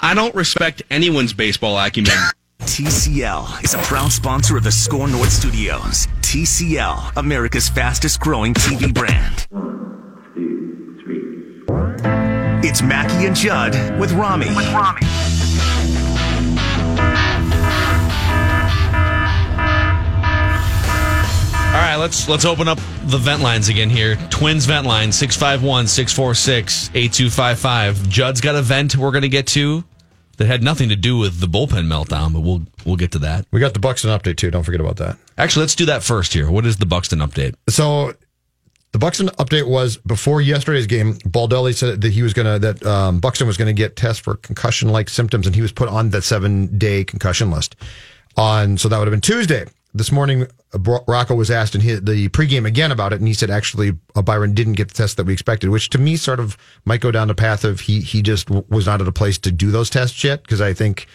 I don't respect anyone's baseball acumen. TCL is a proud sponsor of the SKOR North Studios. TCL, America's fastest growing TV brand. One, two, three. It's Mackey and Judd with Rami. With Rami. All right, let's let's open up the vent lines again here. Twins vent line 651-646-8255. Judd's got a vent we're going to get to that had nothing to do with the bullpen meltdown, but we'll we'll get to that. We got the Buxton update too. Don't forget about that. Actually, let's do that first here. What is the Buxton update? So the Buxton update was before yesterday's game. Baldelli said that he was going to that um, Buxton was going to get tests for concussion like symptoms, and he was put on that seven day concussion list. On so that would have been Tuesday. This morning, Rocco was asked in his, the pregame again about it, and he said actually uh, Byron didn't get the test that we expected, which to me sort of might go down the path of he he just w- was not at a place to do those tests yet because I think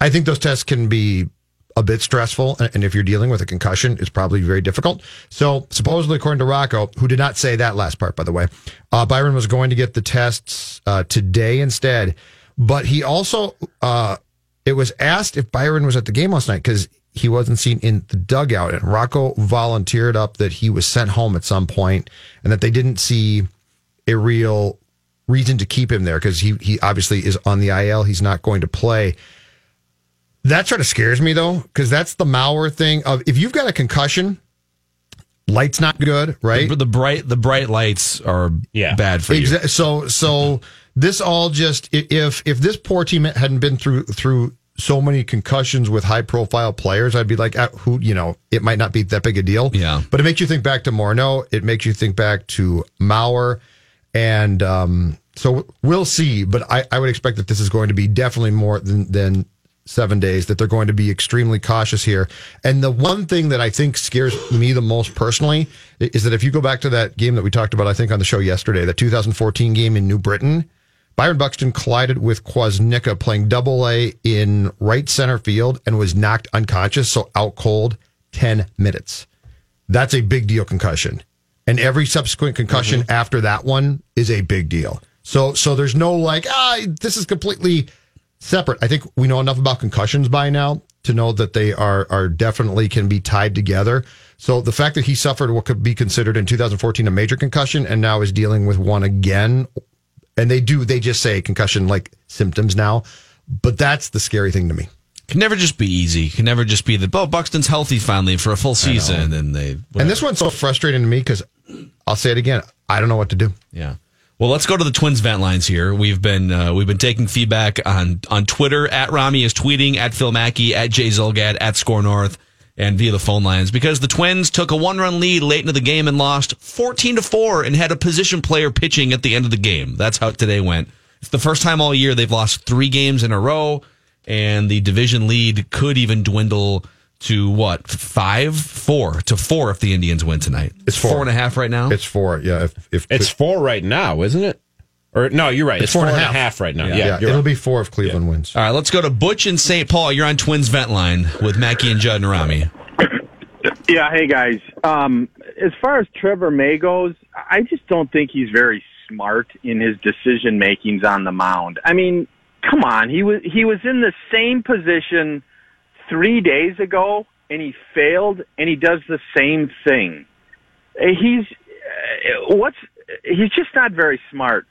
I think those tests can be a bit stressful, and and if you're dealing with a concussion, it's probably very difficult. So supposedly, according to Rocco, who did not say that last part by the way, uh, Byron was going to get the tests uh, today instead, but he also. Uh, it was asked if Byron was at the game last night because he wasn't seen in the dugout. And Rocco volunteered up that he was sent home at some point and that they didn't see a real reason to keep him there because he, he obviously is on the IL. He's not going to play. That sort of scares me though, because that's the Mauer thing of if you've got a concussion, light's not good, right? The, the bright the bright lights are Yeah. bad for you. So so this all just if if this poor team hadn't been through through so many concussions with high profile players, I'd be like, uh, who you know, it might not be that big a deal. Yeah. but it makes you think back to Morneau. It makes you think back to Mauer, and um, so we'll see. But I, I would expect that this is going to be definitely more than than seven days. That they're going to be extremely cautious here. And the one thing that I think scares me the most personally is that if you go back to that game that we talked about, I think on the show yesterday, the 2014 game in New Britain. Byron Buxton collided with Kvasnicka playing double A in right center field and was knocked unconscious, so out cold 10 minutes. That's a big deal concussion. And every subsequent concussion after that one is a big deal. So so there's no like, ah, this is completely separate. I think we know enough about concussions by now to know that they are are definitely can be tied together. So the fact that he suffered what could be considered in 2014 a major concussion and now is dealing with one again, and they do they just say concussion like symptoms now, but that's the scary thing to me. Can never just be easy. Can never just be the oh Buxton's healthy finally for a full season and they And this one's so frustrating to me because I'll say it again, I don't know what to do. Yeah. Well, let's go to the Twins vent lines here. We've been uh, we've been taking feedback on on Twitter at Rami is tweeting at Phil Mackey at Jay Zulgad at SKOR North and via the phone lines because the Twins took a one run lead late into the game and lost fourteen to four and had a position player pitching at the end of the game. That's how today went. It's the first time all year they've lost three games in a row, and the division lead could even dwindle to what five, four to four if the Indians win tonight. It's four. four and a half right now. It's four, yeah. If, if It's four right now, isn't it? Or no, you're right. It's, four and a half. right now. Yeah, yeah, you're it'll right. be four if Cleveland wins. All right, let's go to Butch in St. Paul. You're on Twins Vent Line with Mackey and Judd and Rami. Yeah, hey guys. Um, as far as Trevor May goes, I just don't think he's very smart in his decision makings on the mound. I mean, come on, he was he was in the same position three days ago, and he failed, and he does the same thing. Uh, He's uh, what's he's just not very smart.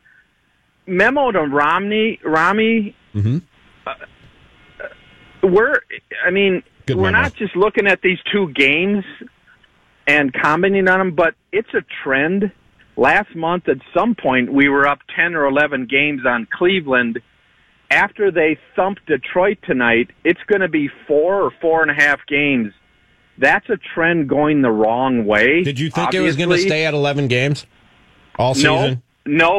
Memo to Romney, Rami. Uh, we're, I mean, Good we're memo. not just looking at these two games and commenting on them, but it's a trend. Last month, at some point, we were up 10 or 11 games on Cleveland. After they thumped Detroit tonight, it's going to be four or four and a half games. That's a trend going the wrong way. Did you think it was going to stay at 11 games all season? No,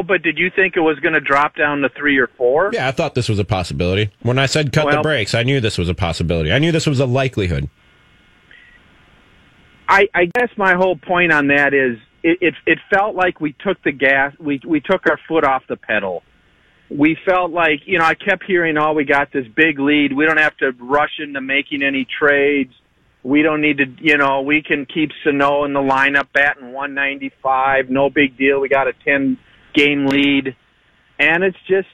but did you think it was going to drop down to three or four? Yeah, I thought this was a possibility. When I said cut well, the brakes, I knew this was a possibility. I knew this was a likelihood. I, I guess my whole point on that is it, it, it felt like we took the gas, we, we took our foot off the pedal. We felt like, you know, I kept hearing, oh, we got this big lead. We don't have to rush into making any trades. We don't need to, you know, we can keep Sano in the lineup batting 195. No big deal. We got a 10 game lead. And it's just,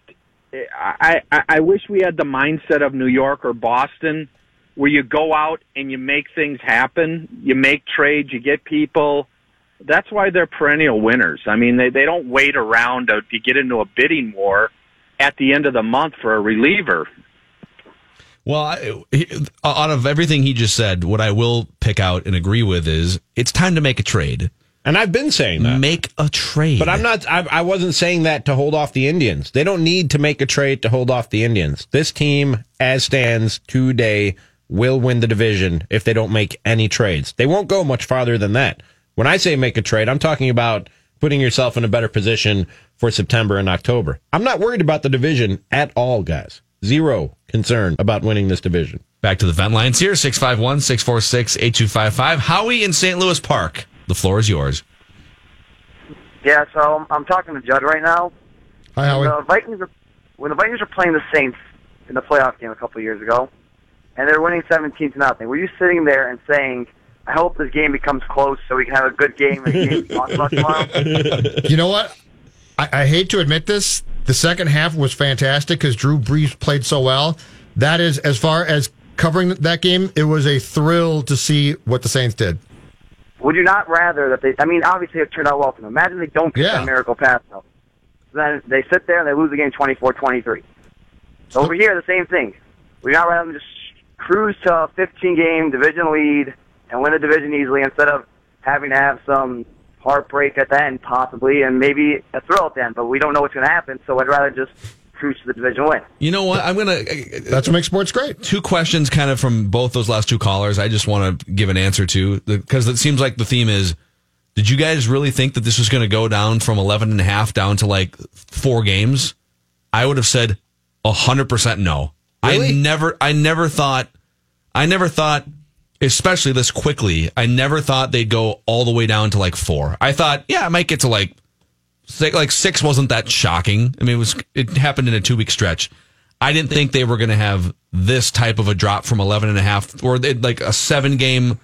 I, I, I wish we had the mindset of New York or Boston where you go out and you make things happen. You make trades, you get people. That's why they're perennial winners. I mean, they, they don't wait around to, to get into a bidding war at the end of the month for a reliever. Well, I, out of everything he just said, what I will pick out and agree with is it's time to make a trade. And I've been saying that. Make a trade. But I'm not, I, I, wasn't saying that to hold off the Indians. They don't need to make a trade to hold off the Indians. This team, as stands today, will win the division if they don't make any trades. They won't go much farther than that. When I say make a trade, I'm talking about putting yourself in a better position for September and October. I'm not worried about the division at all, guys. Zero concern about winning this division. Back to the vent lines here 651 646 8255. Howie in St. Louis Park. The floor is yours. Yeah, so I'm talking to Judd right now. Hi, Howie. When the Vikings are, when the Vikings were playing the Saints in the playoff game a couple of years ago, and they're winning 17 to nothing. Were you sitting there and saying, "I hope this game becomes close so we can have a good game and a game to talk about tomorrow"? You know what? I, I hate to admit this. The second half was fantastic because Drew Brees played so well. That is, as far as covering that game, it was a thrill to see what the Saints did. Would you not rather that they? I mean, obviously it turned out well for them. Imagine they don't get yeah. that miracle pass though. Then they sit there and they lose the game 24-23. So over here, the same thing. Would you not rather them just cruise to a 15 game division lead and win the division easily instead of having to have some heartbreak at the end, possibly, and maybe a thrill at the end. But we don't know what's going to happen, so I'd rather just cruise to the division win. You know what? I'm gonna. Uh, uh, That's what makes sports great. Two questions, kind of from both those last two callers. I just want to give an answer to because it seems like the theme is. Did you guys really think that this was going to go down from 11 and a half down to like four games? I would have said 100% no. Really? I never, I never thought, I never thought, especially this quickly, I never thought they'd go all the way down to like four. I thought, yeah, it might get to like, like six wasn't that shocking. I mean, it was, it happened in a two week stretch. I didn't think they were going to have this type of a drop from 11 and a half or like a seven game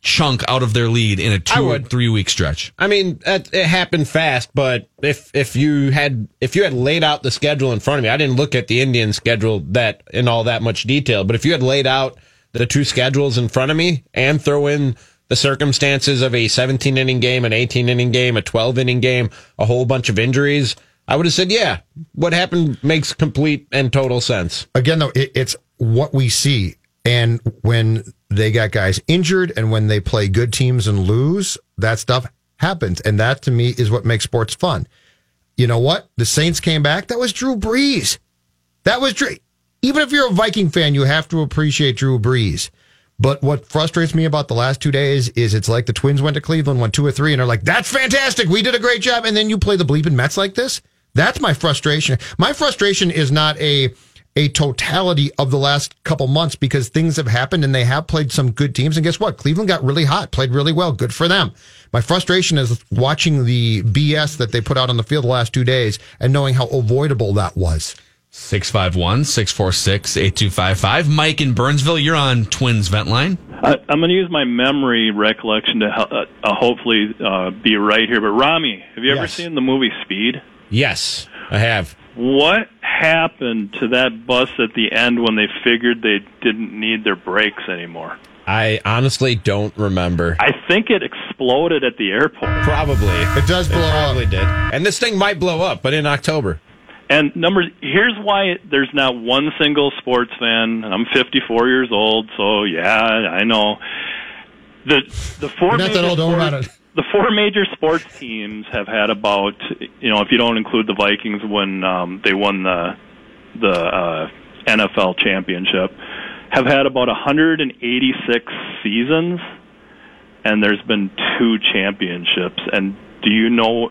chunk out of their lead in a two or three week stretch. I mean, it, it happened fast, but if if you had if you had laid out the schedule in front of me, I didn't look at the Indian schedule that in all that much detail. But if you had laid out the two schedules in front of me and throw in the circumstances of a 17 inning game, an 18 inning game, a 12 inning game, a whole bunch of injuries, I would have said, yeah, what happened makes complete and total sense. Again, though, it, it's what we see. And when they got guys injured and when they play good teams and lose, that stuff happens. And that to me is what makes sports fun. You know what? The Saints came back. That was Drew Brees. That was Drew. Even if you're a Viking fan, you have to appreciate Drew Brees. But what frustrates me about the last two days is it's like the Twins went to Cleveland, won two or three, and are like, that's fantastic. We did a great job. And then you play the bleeping Mets like this. That's my frustration. My frustration is not a a totality of the last couple months because things have happened and they have played some good teams. And guess what? Cleveland got really hot, played really well. Good for them. My frustration is watching the BS that they put out on the field the last two days and knowing how avoidable that was. 651 646 8255. Mike in Burnsville, you're on Twins Vent Line. I, am going to use my memory recollection to uh, uh, hopefully uh, be right here. But Rami, have you yes. ever seen the movie Speed? Yes, I have. What happened to that bus at the end when they figured they didn't need their brakes anymore? I honestly don't remember. I think it exploded at the airport. Probably. It does blow it probably up. did. And this thing might blow up, but in October. And number here's why there's not one single sports fan. I'm 54 years old, so yeah, I know. The the 4 You're not that old, don't it the four major sports teams have had about you know if you don't include the Vikings when um, they won the the uh, NFL championship have had about 186 seasons and there's been two championships and do you know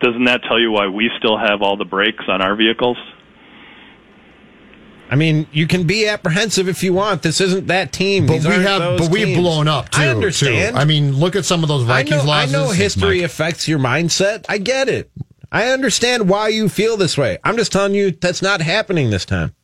doesn't that tell you why we still have all the brakes on our vehicles? I mean, you can be apprehensive if you want. This isn't that team. But These we have, but we've teams. blown up too. I understand. too. I mean, look at some of those I Vikings know, I know history Mike. affects your mindset. I get it. I understand why you feel this way. I'm just telling you that's not happening this time.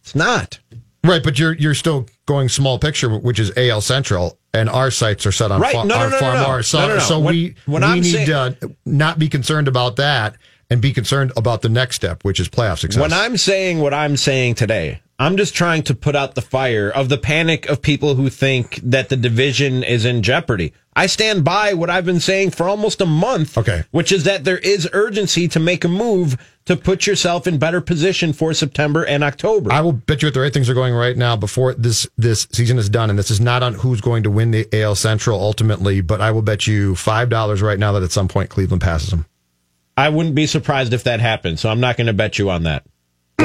It's not. Right, but you're you're still going small picture, which is AL Central, and our sights are set on Right. fa- No, no, no, no, far no. more. So, No, no, no. so What- we what we I'm need saying- to not be concerned about that and be concerned about the next step, which is playoff success. When I'm saying what I'm saying today, I'm just trying to put out the fire of the panic of people who think that the division is in jeopardy. I stand by what I've been saying for almost a month. Okay. Which is that there is urgency to make a move to put yourself in better position for September and October. I will bet you that the right things are going right now before this this season is done, and this is not on who's going to win the AL Central ultimately, but I will bet you five dollars right now that at some point Cleveland passes them. I wouldn't be surprised if that happened, so I'm not going to bet you on that.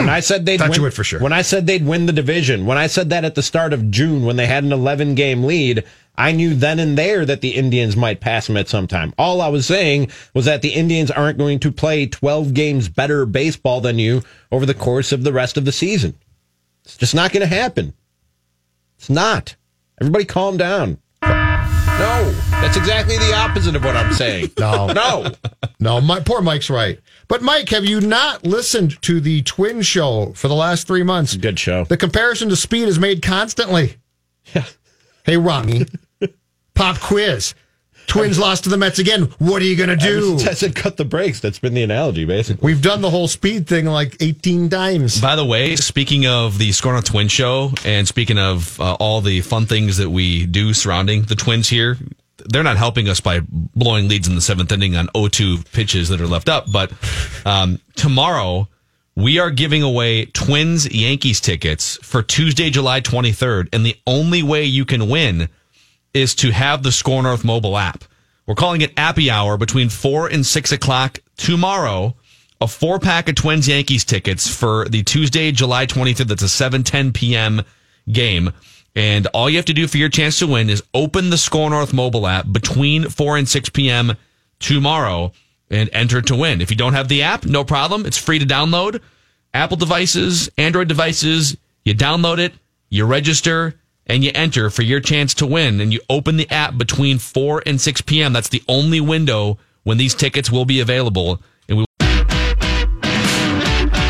When I said they'd Thought win, you would for sure. When I said they'd win the division, when I said that at the start of June when they had an 11 game lead, I knew then and there that the Indians might pass them at some time. All I was saying was that the Indians aren't going to play 12 games better baseball than you over the course of the rest of the season. It's just not going to happen. It's not. Everybody calm down. No, that's exactly the opposite of what I'm saying. No. No. No, my poor Mike's right. But Mike, have you not listened to the Twin Show for the last three months? Good show. The comparison to speed is made constantly. Yeah. Hey, Rami, pop quiz. Twins lost to the Mets again. What are you going to do? I said cut the brakes. That's been the analogy, basically. We've done the whole speed thing like 18 times. By the way, speaking of the Score on Twin show, and speaking of uh, all the fun things that we do surrounding the Twins here, they're not helping us by blowing leads in the seventh inning on 0-2 pitches that are left up. But um, tomorrow, we are giving away Twins Yankees tickets for Tuesday, July 23rd. And the only way you can win is to have the SKOR North mobile app. We're calling it Appy Hour between 4 and 6 o'clock tomorrow. A four pack of Twins Yankees tickets for the Tuesday, July 23rd. That's a 7:10 p.m. game. And all you have to do for your chance to win is open the SKOR North mobile app between 4 and 6 p.m. tomorrow and enter to win. If you don't have the app, no problem. It's free to download. Apple devices, Android devices, you download it, you register, and you enter for your chance to win. And you open the app between 4 and 6 p.m. That's the only window when these tickets will be available. And we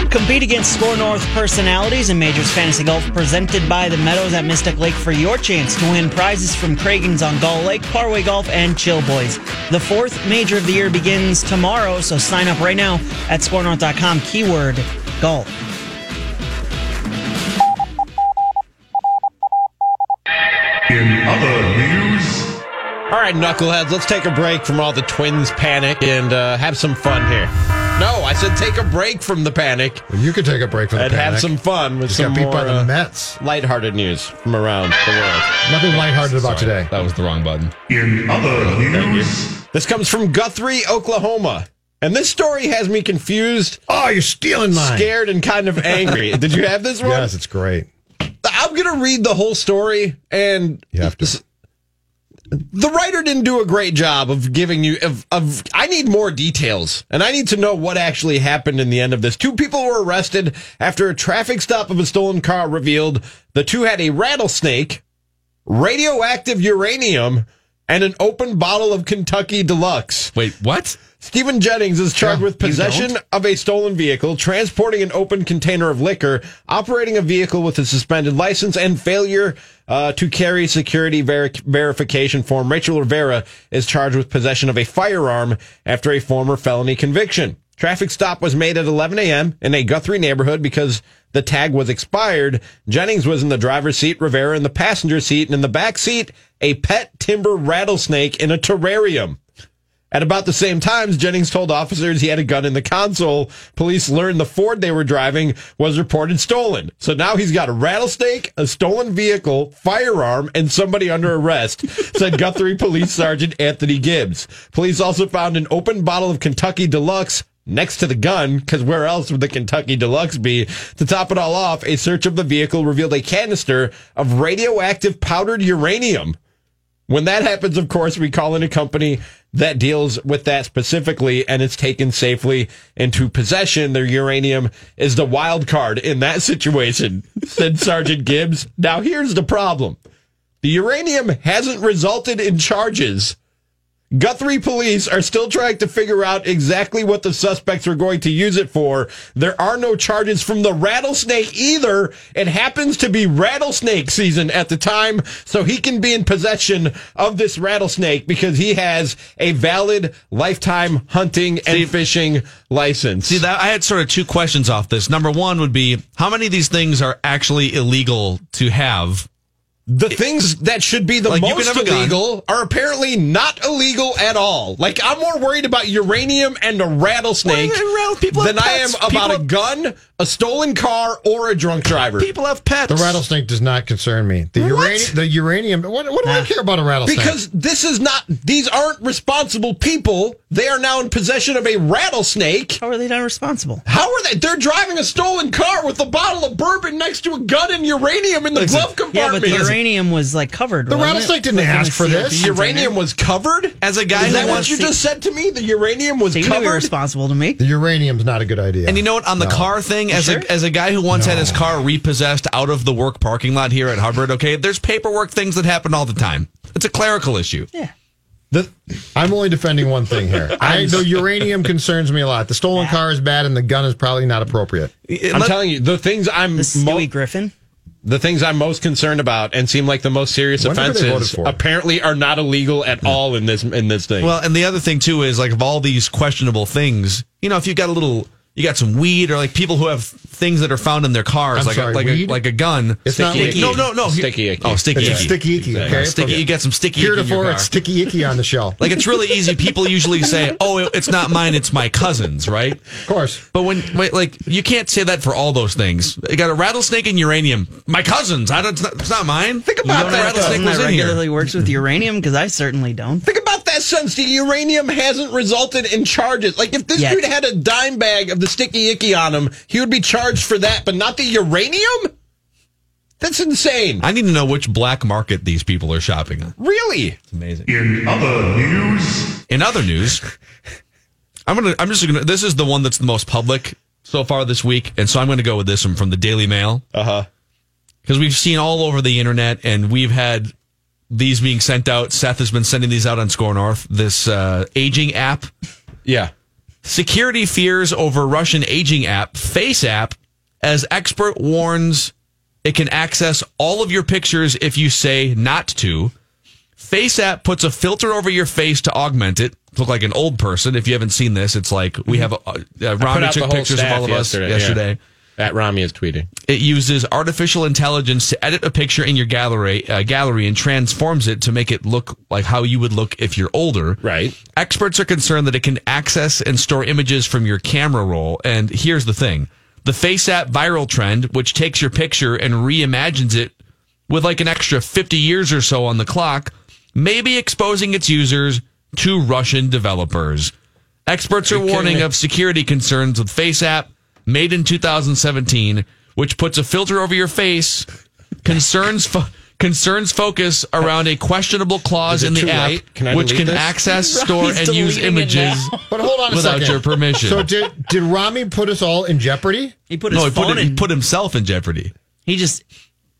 Compete against SKOR North personalities in Majors Fantasy Golf presented by the Meadows at Mystic Lake for your chance to win prizes from Cragun's on Gull Lake, Parway Golf, and Chill Boys. The fourth major of the year begins tomorrow, so sign up right now at skornorth.com, keyword golf. In other news, All right, knuckleheads, let's take a break from all the twins panic and uh, have some fun here. No, I said take a break from the panic Well, you could take a break from the panic. and have some fun with Just some got beat more by the uh, Mets. lighthearted news from around the world. Nothing lighthearted about Sorry, today. That was the wrong button. in other news, This comes from Guthrie, Oklahoma. And this story has me confused, Oh, you're stealing mine. scared, and kind of angry. Did you have this one? Yes, it's great. I'm going to read the whole story, and You have to. the writer didn't do a great job of giving you of, of I need more details and I need to know what actually happened in the end of this. Two people were arrested after a traffic stop of a stolen car revealed the two had a rattlesnake, radioactive uranium, and an open bottle of Kentucky Deluxe. Wait, what? Stephen Jennings is charged Yeah, with possession of a stolen vehicle, transporting an open container of liquor, operating a vehicle with a suspended license, and failure uh, to carry security ver- verification form. Rachel Rivera is charged with possession of a firearm after a former felony conviction. Traffic stop was made at 11 a.m. in a Guthrie neighborhood because the tag was expired. Jennings was in the driver's seat, Rivera in the passenger seat, and in the back seat, a pet timber rattlesnake in a terrarium. At about the same time, Jennings told officers he had a gun in the console. Police learned the Ford they were driving was reported stolen. So now he's got a rattlesnake, a stolen vehicle, firearm, and somebody under arrest, said Guthrie Police Sergeant Anthony Gibbs. Police also found an open bottle of Kentucky Deluxe next to the gun, because where else would the Kentucky Deluxe be? To top it all off, a search of the vehicle revealed a canister of radioactive powdered uranium. When that happens, of course, we call in a company that deals with that specifically and it's taken safely into possession. Their uranium is the wild card in that situation, said Sergeant Gibbs. Now here's the problem. The uranium hasn't resulted in charges. Guthrie police are still trying to figure out exactly what the suspects are going to use it for. There are no charges from the rattlesnake either. It happens to be rattlesnake season at the time, so he can be in possession of this rattlesnake because he has a valid lifetime hunting and fishing license. See that I had sort of two questions off this. Number one would be how many of these things are actually illegal to have? The things that should be the Like, most have a gun. illegal are apparently not illegal at all. Like I'm more worried about uranium and a rattlesnake Well, than I am about People a gun, a stolen car, or a drunk driver. People have pets. The rattlesnake does not concern me. The uranium, the uranium. What, what do I care about a rattlesnake? Because this is not; these aren't responsible people. They are now in possession of a rattlesnake. How are they not responsible? How are they? They're driving a stolen car with a bottle of bourbon next to a gun and uranium in the glove compartment? Yeah, compartment. but the uranium was like covered. The wasn't it? rattlesnake didn't Like, in ask for sealed this. The container? uranium was covered. As a guy Is who that what wants you to- just said to me? The uranium was Seemed to be covered. responsible to me. the uranium's not a good idea. And you know what? On the car thing, as Sure. a as a guy who once had his car repossessed out of the work parking lot here at Hubbard, okay, there's paperwork things that happen all the time. It's a clerical issue. Yeah. The, I'm only defending one thing here. I, the uranium concerns me a lot. The stolen car is bad, and the gun is probably not appropriate. It- I'm let- telling you, the things I'm The mo- Griffin. the things I'm most concerned about and seem like the most serious Wonder who they voted offenses apparently are not illegal at all in this in this thing. Well, and the other thing too is like of all these questionable things, you know, if you've got a little, you got some weed or like people who have things that are found in their cars, I'm like sorry, a, like weed? a like a gun. It's not Sticky. No, no, no. Sticky icky. Oh, sticky It's icky. sticky icky. Okay, Sticky. You got some sticky icky in your Heretofore, it's sticky icky on the shelf. Like it's really easy. People usually say, "Oh, it- it's not mine; it's my cousin's," right? Of course. But when, wait, like, you can't say that for all those things. You got a rattlesnake and uranium. My cousin's. I don't. It's not, it's not mine. Think about the that, rattlesnake was that in here. regularly works with uranium because I certainly don't. Think about that, since the uranium hasn't resulted in charges. Like if this Yet. dude had a dime bag of the sticky icky on him, he would be charged for that, but not the uranium. That's insane. I need to know which black market these people are shopping on. Really? It's amazing. In other news, In other news, I'm gonna. I'm just gonna. This is the one that's the most public so far this week, and so I'm going to go with this one from the Daily Mail Uh huh. because we've seen all over the internet, and we've had these being sent out. Seth has been sending these out on SKOR North. This uh, aging app. Yeah. Security fears over Russian aging app, Face App, as expert warns it can access all of your pictures if you say not to. Face App puts a filter over your face to augment it. Look like an old person. If you haven't seen this, it's like we have. A, uh, I put Rami out the took pictures of all of us yesterday. yesterday. yeah. At Rami is tweeting. It uses artificial intelligence to edit a picture in your gallery, uh, gallery and transforms it to make it look like how you would look if you're older. Right. Experts are concerned that it can access and store images from your camera roll. And here's the thing the Face app viral trend, which takes your picture and reimagines it with like an extra 50 years or so on the clock, may be exposing its users to Russian developers. Experts are warning of security concerns with Face app made in 2017, which puts a filter over your face. Concerns fo- concerns focus around a questionable clause in the app, late? Can which can this? access, store, Rami's and use images. But hold on a without second. your permission. So did did Rami put us all in jeopardy? He put his no, he phone put, in. he put himself in jeopardy. he just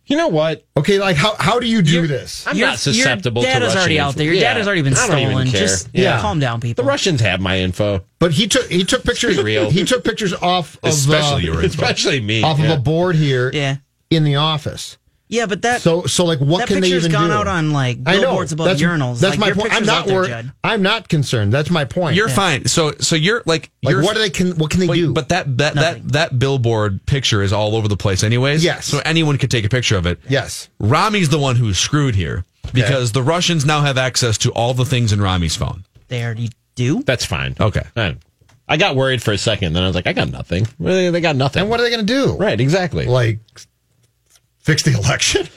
You know what? Okay, like how how do you do this? I'm your, not susceptible your to data's Russian already info. out there. Your Yeah. data's already been I don't even stolen. care. Just Yeah. calm down, people. The Russians have my info, But he took he took pictures. real. He took pictures off of Especially uh, your info. especially me. off Yeah. of a board here yeah, in the office. Yeah, but that So so like what that can they picture's even gone do? out on like I know. billboards above that's, urinals. That's like, my point. I'm not worried. I'm not concerned. That's my point. You're fine. So so you're like like you're what do they can what can they But, do? but that that, Nothing. that that billboard picture is all over the place, anyways. Yes. So anyone could take a picture of it. yes. Rami's the one who's screwed here because the Russians now have access to all the things in Rami's phone. They already do. That's fine. Okay. I, I got worried for a second, then I was like, I got nothing. They got nothing. And what are they going to do? Right, exactly. Like fix the election?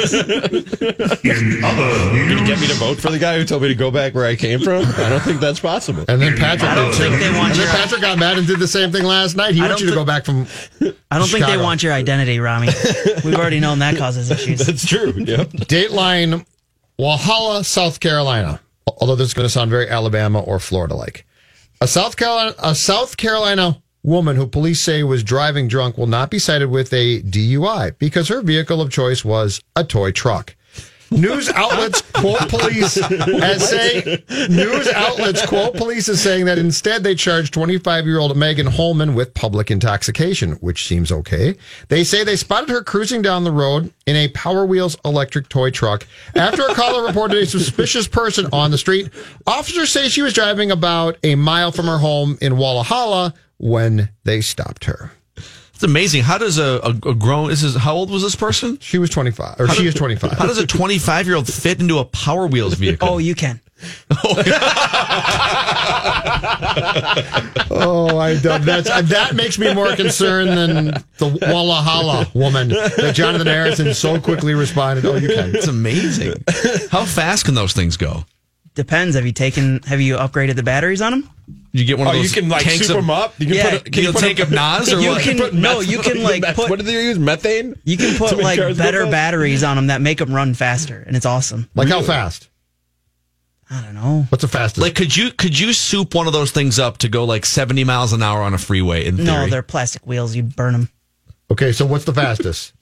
in other Did you get me to vote for the guy who told me to go back where I came from? I don't think that's possible. And then Patrick I don't did too. think they want and then your- Patrick got mad and did the same thing last night. He I wants you to thi- go back from I don't think they Chicago. want your identity, Rami. We've already known that causes issues. That's true. Yep. Dateline Walhalla, South Carolina. although this is going to sound very Alabama or Florida like. A South Carolina, a South Carolina woman who police say was driving drunk will not be cited with a DUI because her vehicle of choice was a toy truck. News outlets quote police as saying news outlets quote police as saying that instead they charged 25 year old Megan Holman with public intoxication, which seems okay. They say they spotted her cruising down the road in a Power Wheels electric toy truck. After a caller reported a suspicious person on the street, officers say she was driving about a mile from her home in Walla Halla when they stopped her. It's amazing. How does a, a, a grown this is how old was this person? She was 25 or How she does- is 25. How does a 25 year old fit into a Power Wheels vehicle? Oh, you can. Oh, I don't. That's that makes me more concerned than the Walhalla woman that Jonathan Harrison so quickly responded. Oh, you can. It's amazing. How fast can those things go? Depends. Have you taken? Have you upgraded the batteries on them? You get one of Oh, you can, like, tanks soup of, 'em up? You can yeah, put a- can you put a- tank of Nas or you what? can Put no, meth- you can like meth- put. What do they use? Methane? You can put like better batteries on them that make them run faster, and it's awesome. Like how fast? I don't know. What's the fastest? Like, could you could you soup one of those things up to go like 70 miles an hour on a freeway? In theory, No, they're plastic wheels. You burn them. okay, so what's the fastest?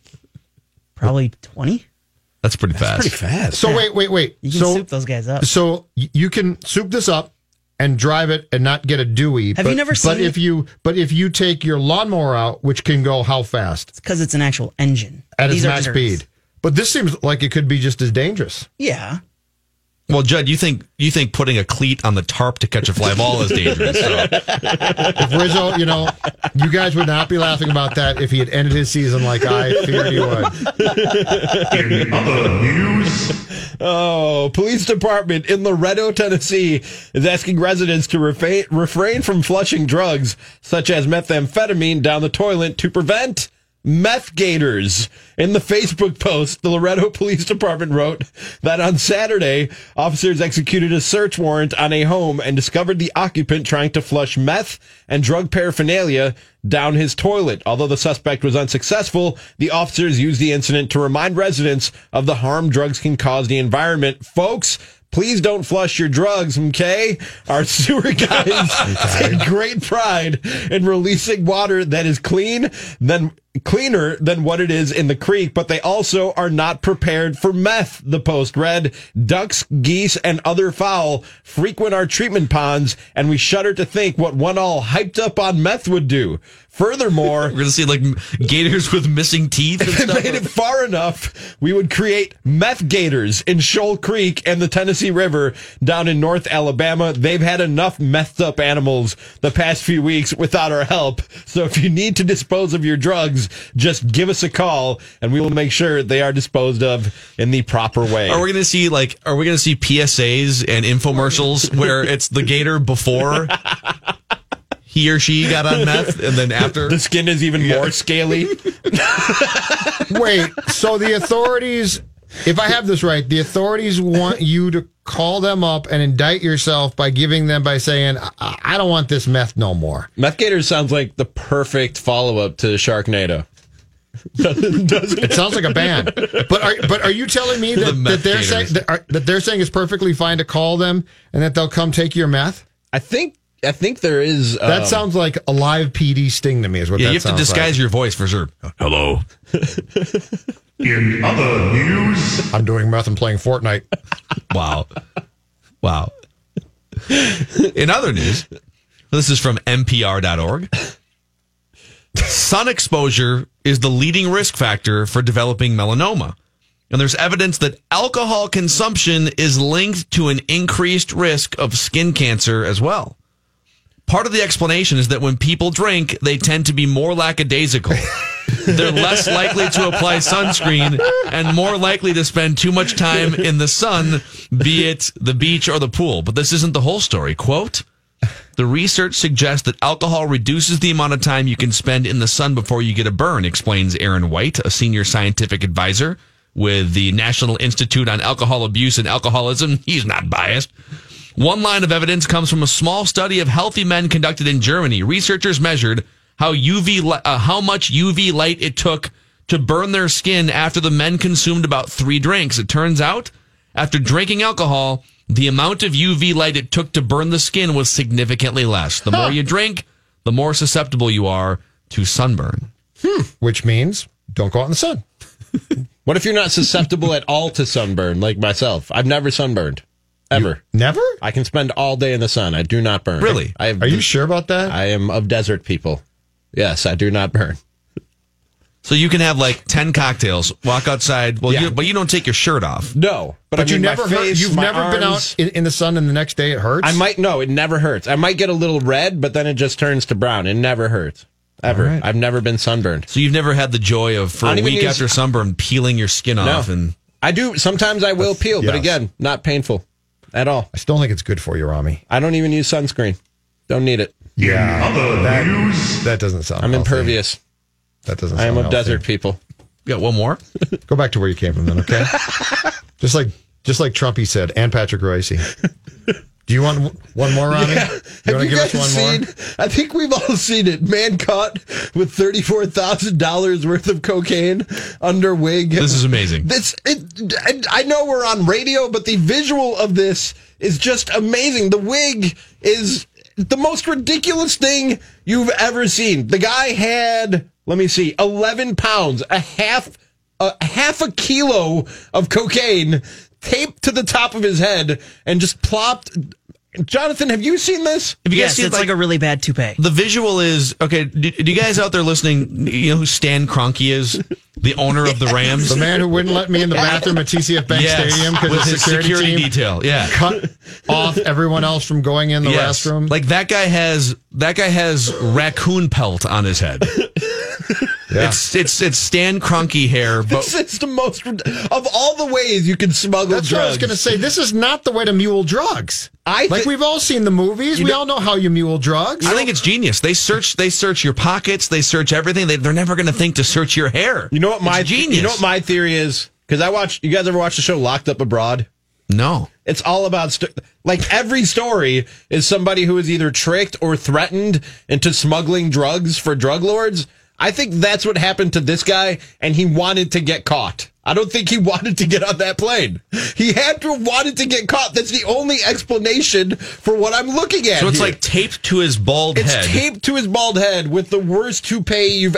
Probably twenty. That's pretty fast. Pretty fast. So wait, wait, wait. You can so soup those guys up. so you can soup this up and drive it and not get a Dewey. Have but, you never seen? But if you but if you take your lawnmower out, which can go how fast Because it's an actual engine. at its These are max speed? But this seems like it could be just as dangerous. Yeah. Well, Judd, you think you think putting a cleat on the tarp to catch a fly ball is dangerous? So. If Rizzo, you know, you guys would not be laughing about that if he had ended his season like I feared he would. In other news, Oh, police department in Loretto, Tennessee is asking residents to refrain, refrain from flushing drugs such as methamphetamine down the toilet to prevent meth gators. In the Facebook post, the Loretto Police Department wrote that on Saturday, officers executed a search warrant on a home and discovered the occupant trying to flush meth and drug paraphernalia down his toilet. Although the suspect was unsuccessful, the officers used the incident to remind residents of the harm drugs can cause the environment. Folks, please don't flush your drugs, okay? Our sewer guys take great pride in releasing water that is clean, then cleaner than what it is in the creek, but they also are not prepared for meth, the post read. Ducks, geese, and other fowl frequent our treatment ponds, and we shudder to think what one all hyped up on meth would do. Furthermore, We're gonna see like gators with missing teeth. And if it stuff. made it far enough, we would create meth gators in Shoal Creek and the Tennessee River down in North Alabama. They've had enough methed up animals the past few weeks without our help. So if you need to dispose of your drugs, just give us a call and we will make sure they are disposed of in the proper way. Are we gonna see like are we gonna see PSAs and infomercials where it's the gator before he or she got on meth and then after the skin is even more scaly. Wait, so the authorities, if I have this right, the authorities want you to call them up and indict yourself by giving them by saying, I, I don't want this meth no more. Meth gators sounds like the perfect follow up to Sharknado. It sounds like a band. But are but are you telling me that, The that they're saying that, are, that they're saying it's perfectly fine to call them and that they'll come take your meth? I think I think there is. That um, sounds like a live PD sting to me. Is what Yeah, that you have to disguise like. your voice for sure. Hello. in other news, I'm doing meth and playing Fortnite. Wow. Wow. In other news, this is from NPR.org. Sun exposure is the leading risk factor for developing melanoma. And there's evidence that alcohol consumption is linked to an increased risk of skin cancer as well. Part of the explanation is that when people drink, they tend to be more lackadaisical. They're less likely to apply sunscreen and more likely to spend too much time in the sun, be it the beach or the pool. But this isn't the whole story. Quote, the research suggests that alcohol reduces the amount of time you can spend in the sun before you get a burn, explains Aaron White, a senior scientific advisor with the National Institute on Alcohol Abuse and Alcoholism. He's not biased. One line of evidence comes from a small study of healthy men conducted in Germany. Researchers measured how UV uh, how much UV light it took to burn their skin after the men consumed about 3 drinks. It turns out after drinking alcohol, the amount of UV light it took to burn the skin was significantly less. The more you drink, the more susceptible you are to sunburn. Which means don't go out in the sun. What if you're not susceptible at all to sunburn, like myself? I've never sunburned. Ever. Never? I can spend all day in the sun. I do not burn. Really? I have, Are you sure about that? I am of desert people. Yes, I do not burn. So you can have like 10 cocktails, walk outside, well, Yeah. you, but you don't take your shirt off. No, but, But I you mean, my never hurt, face, you've my never been out in, in the sun and the next day it hurts? I might no, it never hurts. I might get a little red, but then it just turns to brown. It never hurts. Ever. All right. I've never been sunburned. So you've never had the joy of, for I a don't even week use- after sunburn, peeling your skin No. off and I do sometimes I will peel, but again, not painful at all. I still think it's good for you, Rami. I don't even use sunscreen. Don't need it. In other that, news, that doesn't sound I'm healthy. impervious. That doesn't sound. I am of healthy. desert people. you got one more? Go back to where you came from then, okay? just like just like Trumpy said, and Patrick Royce. Do you want one more, Rami? You want to Have you give us guys one more? seen? I think we've all seen it. Man caught with thirty-four thousand dollars worth of cocaine under wig. This is amazing. This it, I I know we're on radio, but the visual of this is just amazing. The wig is the most ridiculous thing you've ever seen. The guy had, let me see, eleven pounds, a half, a half a kilo of cocaine taped to the top of his head, and just plopped. Jonathan, have you seen this? Have you guys Yes, seen it's like, a really bad toupee. the visual is okay. Do, do you guys out there listening? You know who Stan Kroenke is, the owner of the Rams, The man who wouldn't let me in the bathroom at TCF Bank Yes, Stadium because with the his security, security team detail. Yeah, cut off everyone else from going in the Yes. restroom. Like that guy has that guy has raccoon pelt on his head. Yeah. It's it's it's Stan Kroenke hair, This but is the most of all the ways you can smuggle That's what I was drugs. going to say. This is not the way to mule drugs. I like we've all seen the movies. we all know how you mule drugs. I think it's genius. They search they search your pockets, they search everything. They, they're never going to think to search your hair. You know what my It's genius? You know what my theory is? Because I watch. You guys ever watch the show Locked Up Abroad? no. It's all about st- like every story is somebody who is either tricked or threatened into smuggling drugs for drug lords. I think that's what happened to this guy, and he wanted to get caught. I don't think he wanted to get on that plane. He had to have wanted to get caught. That's the only explanation for what I'm looking at. So it's here. like taped to his bald It's head. taped to his bald head with the worst toupee you've,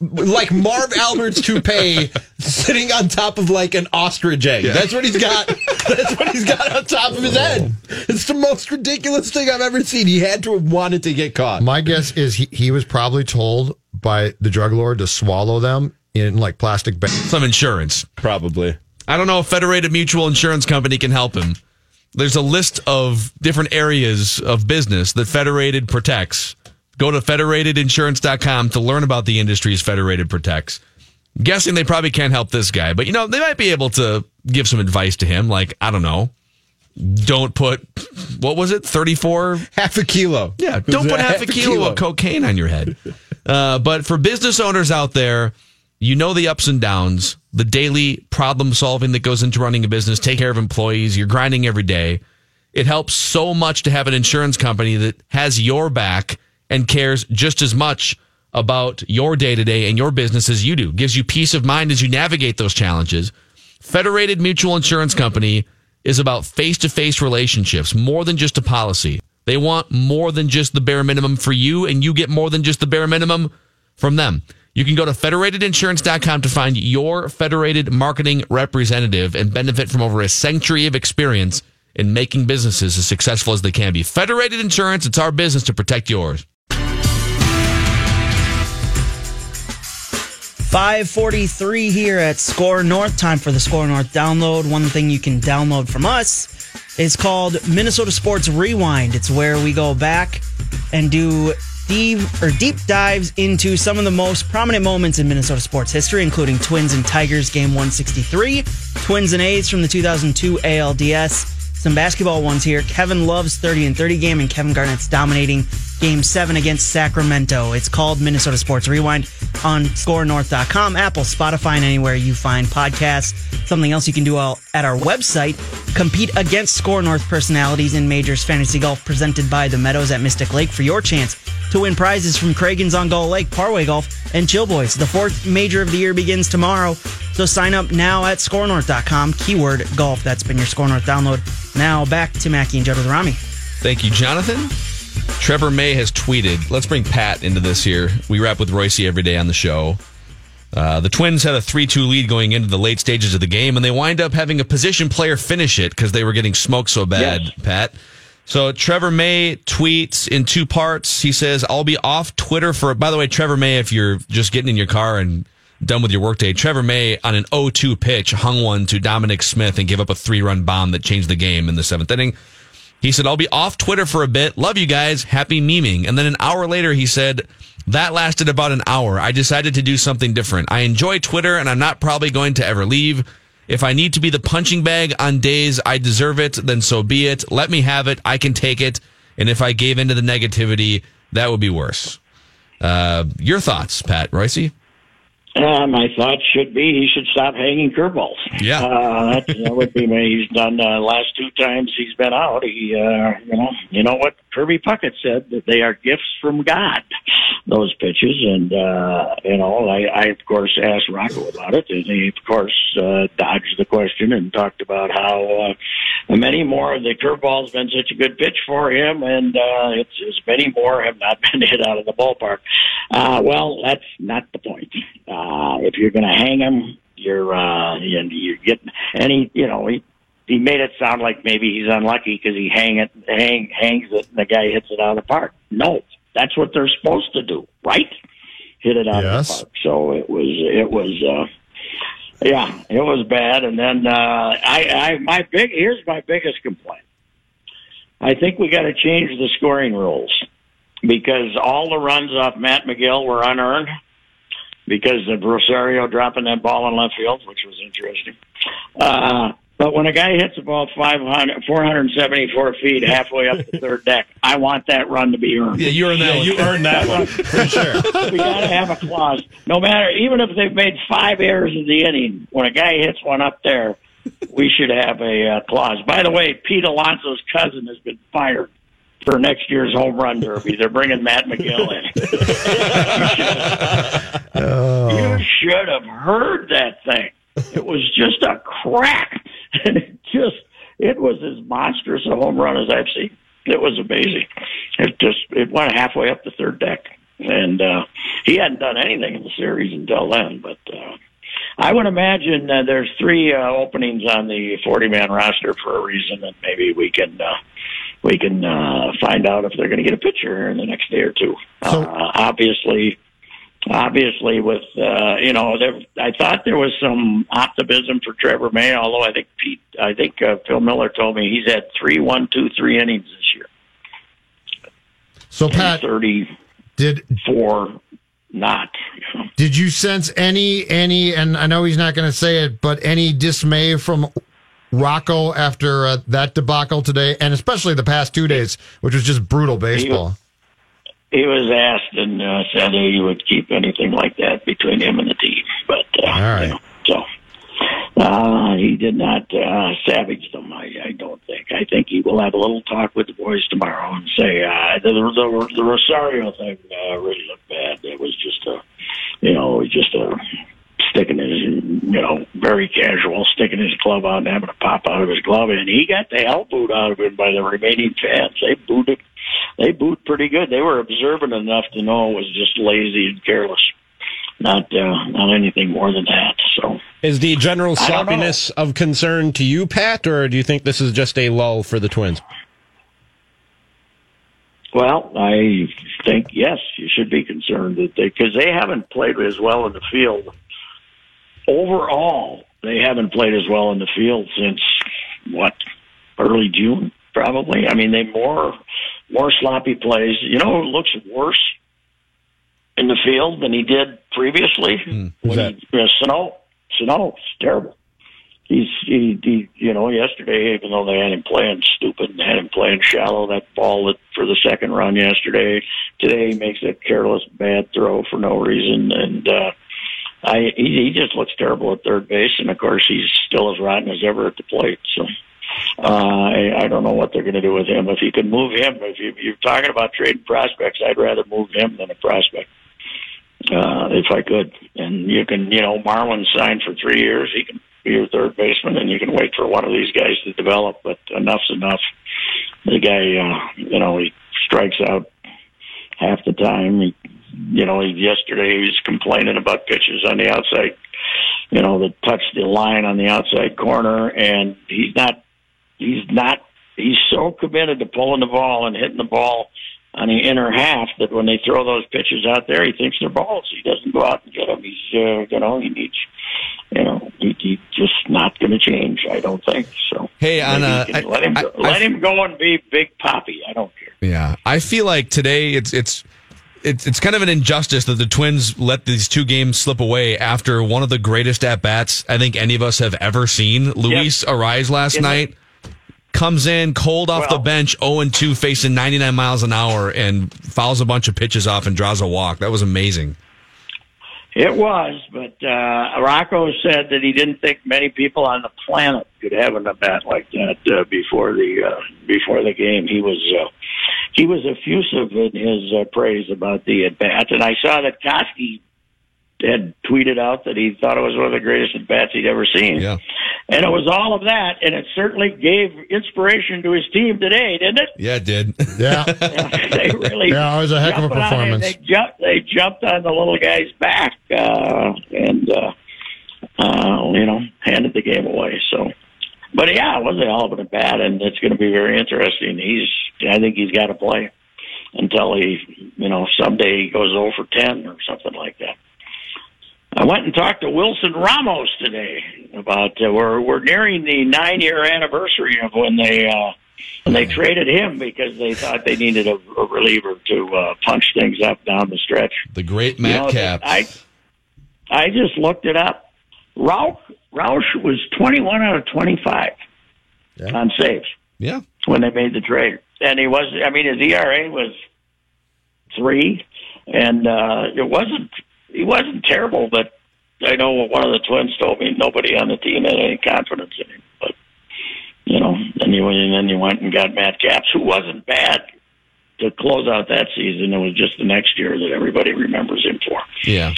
like Marv Albert's toupee, sitting on top of like an ostrich egg. That's what he's got. That's what he's got on top of his oh. head. It's the most ridiculous thing I've ever seen. He had to have wanted to get caught. My guess is he, he was probably told by the drug lord to swallow them in like plastic bags. Some insurance. Probably. I don't know if Federated Mutual Insurance Company can help him. There's a list of different areas of business that Federated protects. Go to federatedinsurance.com to learn about the industries Federated protects. Guessing they probably can't help this guy, but you know, they might be able to give some advice to him. Like, I don't know, don't put, what was it, 34? Half a kilo. Yeah, don't put half a kilo, of cocaine on your head. Uh, but for business owners out there, you know the ups and downs, the daily problem solving that goes into running a business, take care of employees, you're grinding every day. It helps so much to have an insurance company that has your back and cares just as much about your day to day and your business as you do. Gives you peace of mind as you navigate those challenges. Federated Mutual Insurance Company is about face to face relationships, more than just a policy. They want more than just the bare minimum for you, and you get more than just the bare minimum from them. You can go to federatedinsurance.com to find your federated marketing representative and benefit from over a century of experience in making businesses as successful as they can be. Federated Insurance, it's our business to protect yours. 543 here at SKOR North. Time for the SKOR North download. One thing you can download from us is called Minnesota Sports Rewind. It's where we go back and do deep or deep dives into some of the most prominent moments in Minnesota sports history, including Twins and Tigers game 163, Twins and A's from the 2002 ALDS. Some basketball ones here. Kevin Love's 30 and 30 game and Kevin Garnett's dominating game 7 against Sacramento. It's called Minnesota Sports Rewind on skornorth.com, Apple, Spotify, and anywhere you find podcasts. Something else you can do all at our website. Compete against SKOR North personalities in Majors Fantasy Golf presented by the Meadows at Mystic Lake for your chance to win prizes from Cragun's on Gull Lake, Parway Golf, and Chill Boys. The fourth major of the year begins tomorrow. So sign up now at skornorth.com, keyword golf. That's been your SKOR North download. Now back to Mackey and Judd with Rami. Thank you, Jonathan. Trevor May has tweeted. Let's bring Pat into this here. We wrap with Royce every day on the show. Uh, the Twins had a 3 2 lead going into the late stages of the game, and they wind up having a position player finish it because they were getting smoked so bad, Yes. Pat. So Trevor May tweets in two parts. He says, I'll be off Twitter for, by the way, Trevor May, if you're just getting in your car and done with your workday, Trevor May on an 0 2 pitch hung one to Dominic Smith and gave up a three run bomb that changed the game in the seventh inning. He said, I'll be off Twitter for a bit. Love you guys. Happy memeing. And then an hour later, he said, that lasted about an hour. I decided to do something different. I enjoy Twitter and I'm not probably going to ever leave. If I need to be the punching bag on days I deserve it, then so be it. Let me have it. I can take it. And if I gave into the negativity, that would be worse. Uh, your thoughts, Pat Reusse? Uh, my thoughts should be he should stop hanging curveballs. Yeah. uh, that, that would be me. He's done uh, last two times he's been out. He, uh, you know, you know what Kirby Puckett said that they are gifts from God. Those pitches, and uh, you know, I, I of course asked Rocco about it, and he of course uh, dodged the question and talked about how uh, many more of the curveball's been such a good pitch for him, and uh, it's as many more have not been hit out of the ballpark. Uh, well, that's not the point. Uh, if you're going to hang him, you're uh, you- you're getting and he, you know, he he made it sound like maybe he's unlucky because he hang it hang hangs it and the guy hits it out of the park. No, that's what they're supposed to do, right? Hit it out of the park. So it was it was. uh yeah, it was bad. And then uh, I, I, my big here's my biggest complaint. I think we got to change the scoring rules because all the runs off Matt Magill were unearned because of Rosario dropping that ball in left field, which was interesting. Uh, but when a guy hits the ball 500, 474 feet halfway up the third deck, I want that run to be earned. Yeah, you earned that Yeah, one. you earned that one, for sure. we got to have a clause. No matter, even if they've made five errors in the inning, when a guy hits one up there, we should have a uh, clause. By the way, Pete Alonso's cousin has been fired for next year's home run derby. They're bringing Matt Magill in. You should have heard that thing. It was just a crack, and it just it was as monstrous a home run as I've seen. It was amazing. It just it went halfway up the third deck, and uh, he hadn't done anything in the series until then. But uh, I would imagine uh, there's three uh, openings on the 40 man roster for a reason, and maybe we can. Uh, we can uh, find out if they're going to get a pitcher in the next day or two. uh, obviously, obviously, with uh, you know, there, I thought there was some optimism for Trevor May. Although I think Pete, I think uh, Phil Miller told me he's had three, one, two, three innings this year. So Pat, thirty did four not. Did you sense any any and I know he's not going to say it, but any dismay from Rocco after uh, that debacle today, and especially the past two days, which was just brutal baseball. He was asked and uh, said he would keep anything like that between him and the team, but uh, All right. you know, so uh, he did not uh, savage them. I, I don't think. I think he will have a little talk with the boys tomorrow and say uh, the, the the Rosario thing uh, really looked bad. It was just a, you know, it was just a sticking his, you know, very casual, sticking his glove out and having a pop out of his glove, and he got the hell booed out of him by the remaining fans. They booed it. They booed pretty good. They were observant enough to know it was just lazy and careless, not uh, not anything more than that. So. Is the general I don't know. sloppiness of concern to you, Pat, or do you think this is just a lull for the Twins? Well, I think yes, you should be concerned that they because they haven't played as well in the field. Overall, they haven't played as well in the field since what early June, probably. I mean, they more more sloppy plays. You know, who looks worse in the field than he did previously. when he, uh, Sano, terrible. He's he, he you know yesterday even though they had him playing stupid and had him playing shallow that ball that for the second run yesterday today he makes a careless bad throw for no reason and uh I he, he just looks terrible at third base and of course he's still as rotten as ever at the plate so uh I, I don't know what they're going to do with him if you can move him if you, you're talking about trading prospects I'd rather move him than a prospect uh, if I could. And you can, you know, Marwin signed for three years. He can be your third baseman, and you can wait for one of these guys to develop. But enough's enough. The guy, uh, you know, he strikes out half the time. He, you know, yesterday he was complaining about pitches on the outside, you know, that touched the line on the outside corner, and he's not, he's not, he's so committed to pulling the ball and hitting the ball on the inner half that when they throw those pitches out there, he thinks they're balls. He doesn't go out and get them. He's, uh, you know, he needs, you know, he, he's just not going to change. I don't think so. Hey, on I- let him I- go, I- let him go and be Big Poppy. I don't care. Yeah, I feel like today it's it's it's it's kind of an injustice that the Twins let these two games slip away after one of the greatest at bats I think any of us have ever seen. Luis Arraez last night comes in cold off the bench, 0 and 2, facing 99 miles an hour, and fouls a bunch of pitches off and draws a walk. That was amazing. It was, but uh, Rocco said that he didn't think many people on the planet could have an at bat like that uh, before the uh, before the game. He was uh, he was effusive in his uh, praise about the at bat, and I saw that Koski had tweeted out that he thought it was one of the greatest at bats he'd ever seen. Yeah. And it was all of that, and it certainly gave inspiration to his team today, didn't it? Yeah, it did. Yeah. they really Yeah, it was a heck of a jumped on it. performance. They jumped they jumped on the little guy's back uh, and uh, uh, you know handed the game away. So, but yeah, it was a hell of a bat, and it's going to be very interesting. He's I think he's got to play until he you know someday he goes over ten or something like that. I went and talked to Wilson Ramos today about uh, we're we're nearing the nine year anniversary of when they uh, when they traded him because they thought they needed a, a reliever to uh, punch things up down the stretch. The great You know. I I just looked it up. Rauch Rauch was twenty one out of twenty five on saves yeah. when they made the trade, and he was. I mean, his ERA was three, and uh, it wasn't. He wasn't terrible, but I know one of the twins told me nobody on the team had any confidence in him. But you know, then you and then you went and got Matt Capps, who wasn't bad to close out that season. It was just the next year that everybody remembers him for. Yeah.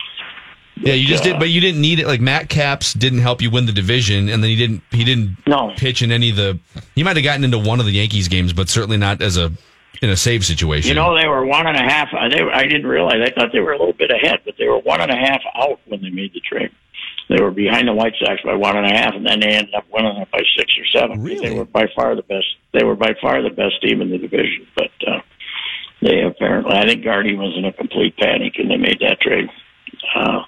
Yeah, you just uh, did, but you didn't need it. Like Matt Capps didn't help you win the division, and then he didn't. He didn't no. pitch in any of the. He might have gotten into one of the Yankees games, but certainly not as a in a save situation. You know, they were one and a half. uh, They were, I didn't realize. I thought they were a little bit ahead, but they were one and a half out when they made the trade. They were behind the White Sox by one and a half, and then they ended up winning it by six or seven. Really? They were by far the best. They were by far the best team in the division, but uh, they apparently. I think Gardy was in a complete panic, and they made that trade. Uh,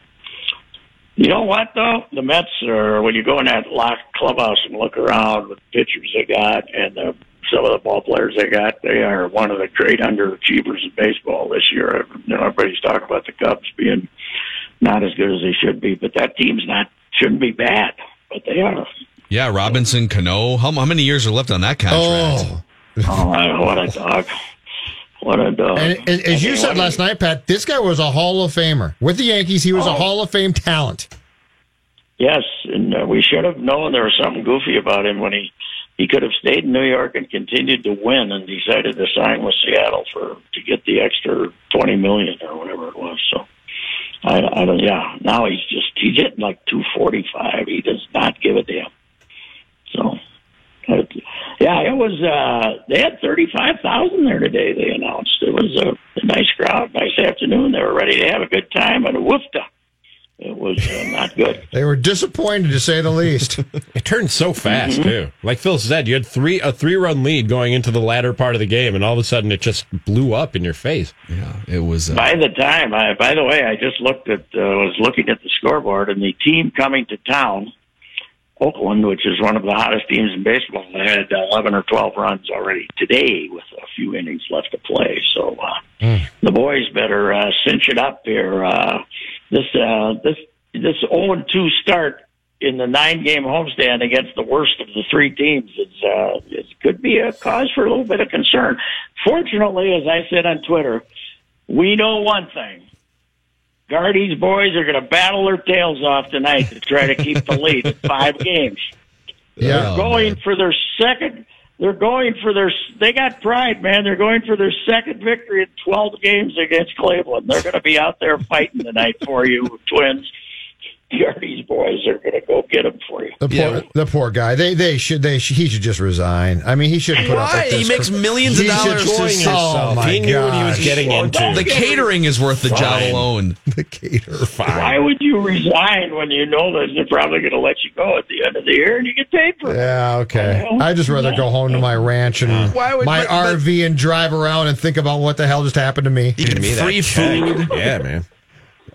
you know what though? The Mets are when you go in that locked clubhouse and look around with the pitchers they got and the, some of the ball players they got, they are one of the great underachievers in baseball this year. You know, everybody's talking about the Cubs being not as good as they should be, but that team's not shouldn't be bad, but they are. Yeah, Robinson, Cano. How, how many years are left on that contract? Oh. Oh, what a dog! What a dog! And, and as you said last night, Pat, this guy was a Hall of Famer. With the Yankees, he was a Oh. Hall of Fame talent. Yes, and uh, we should have known there was something goofy about him when he he could have stayed in New York and continued to win, and decided to sign with Seattle for to get the extra twenty million or whatever it was. So, I, I don't. Yeah, now he's just he's hitting like two forty five. He does not give a damn. So, yeah, it was. uh They had thirty five thousand there today. They announced it was a, a nice crowd, nice afternoon. They were ready to have a good time, and woofta. It was uh, not good. They were disappointed to say the least. It turned so fast Mhm. too. Like Phil said, you had three a three run lead going into the latter part of the game, and all of a sudden it just blew up in your face. Yeah, it was. Uh, By the time, I, by the way, I just looked at, uh, was looking at the scoreboard, and the team coming to town, Oakland, which is one of the hottest teams in baseball, they had 11 or 12 runs already today with a few innings left to play. So uh, the boys better uh, cinch it up here. Uh, this uh, this this 0 2 start in the nine game homestand against the worst of the three teams is uh, it could be a cause for a little bit of concern. Fortunately, as I said on Twitter, we know one thing. Gardy's boys are going to battle their tails off tonight to try to keep the lead at five games. Yeah. They're oh, going for their second. They're going for their. They got pride, man. They're going for their second victory in 12 games against Cleveland. They're going to be out there fighting tonight for you, Twins. Gardy's boys are going to go get him for you. The poor, the poor guy. They, they should, they, sh- he should just resign. I mean, he shouldn't put up Why? with this. He makes millions of He should dollars. just- to- Oh my He knew what he was gosh. getting into. The catering is worth the job alone. The caterer. Why would you resign when you know that they're probably going to let you go at the end of the year and you get paid for it? Yeah, okay. I'd just rather go home to my ranch and Why would- my but- but- RV and drive around and think about what the hell just happened to me. You get me free check. food. Yeah, man.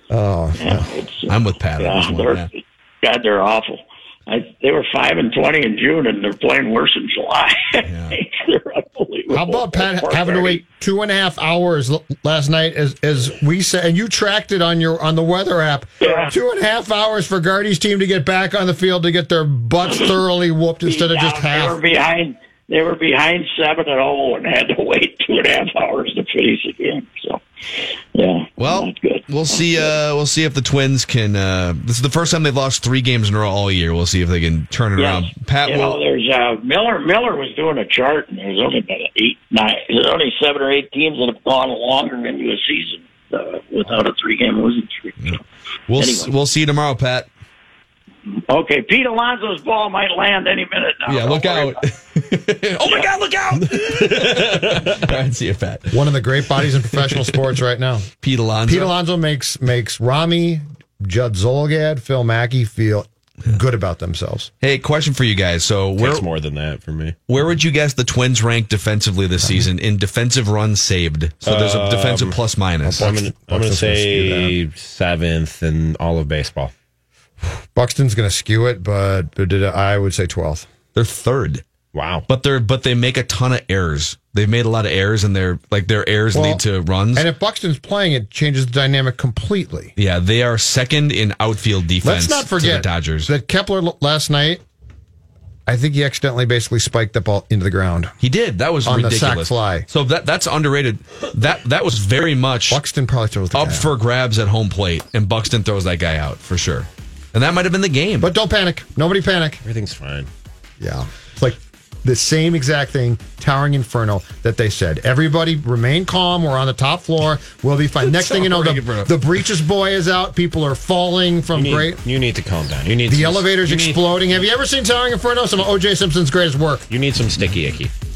Oh, uh, I'm with Pat Yeah, one. they're, yeah. God, they're awful. I, they were five and twenty in June, and they're playing worse in July. they're unbelievable. How about Pat having to wait two and a half hours l- last night, as as we said, and you tracked it on your on the weather app. Yeah. Two and a half hours for Gardy's team to get back on the field to get their butts thoroughly whooped instead of just Yeah, They were half. behind. They were behind seven and zero, and had to wait two and a half hours to finish the game. So, yeah. Well, we'll see. Uh, we'll see if the Twins can. Uh, this is the first time they've lost three games in a row all year. We'll see if they can turn it Yes. around. Pat you will. know, there's uh, Miller. Miller was doing a chart, and there's only about eight, nine. There's only seven or eight teams that have gone longer into a season uh, without a three-game losing streak. So, We'll anyway. s- we'll see you tomorrow, Pat. Okay, Pete Alonso's ball might land any minute now. Yeah, Don't look out. about it. oh my God, look out! All right, see you, Pat. One of the great bodies in professional sports right now. Pete Alonso. Pete Alonso makes makes Rami, Judd Zulgad, Phil Mackey feel good about themselves. Hey, question for you guys. So where Takes more than that for me. where would you guess the Twins rank defensively this season in defensive runs saved? So there's a defensive Um, plus minus. I'm gonna, I'm gonna Buxton's gonna skew say seventh in all of baseball. Buxton's going to skew it, but but did I would say twelfth. They're third. Wow. But they're but they make a ton of errors. They've made a lot of errors, and they're like their errors Well, lead to runs. And if Buxton's playing, it changes the dynamic completely. yeah, they are second in outfield defense. Let's not forget to the Dodgers. that Kepler last night. I think he accidentally basically spiked the ball into the ground. He did. That was on the ridiculous. sack fly. So that that's underrated. That that was very much Buxton probably throws the up guy out. for grabs at home plate, and Buxton throws that guy out for sure. And that might have been the game. But don't panic. Nobody panic. Everything's fine. Yeah. The same exact thing, Towering Inferno, that they said. Everybody remain calm. We're on the top floor. We'll be fine. Next thing you know, the, the breeches buoy is out. People are falling from You need, great. you need to calm down. You need The some- elevator's you need- exploding. Have you ever seen Towering Inferno? Some of O.J. Simpson's greatest work. You need some sticky icky.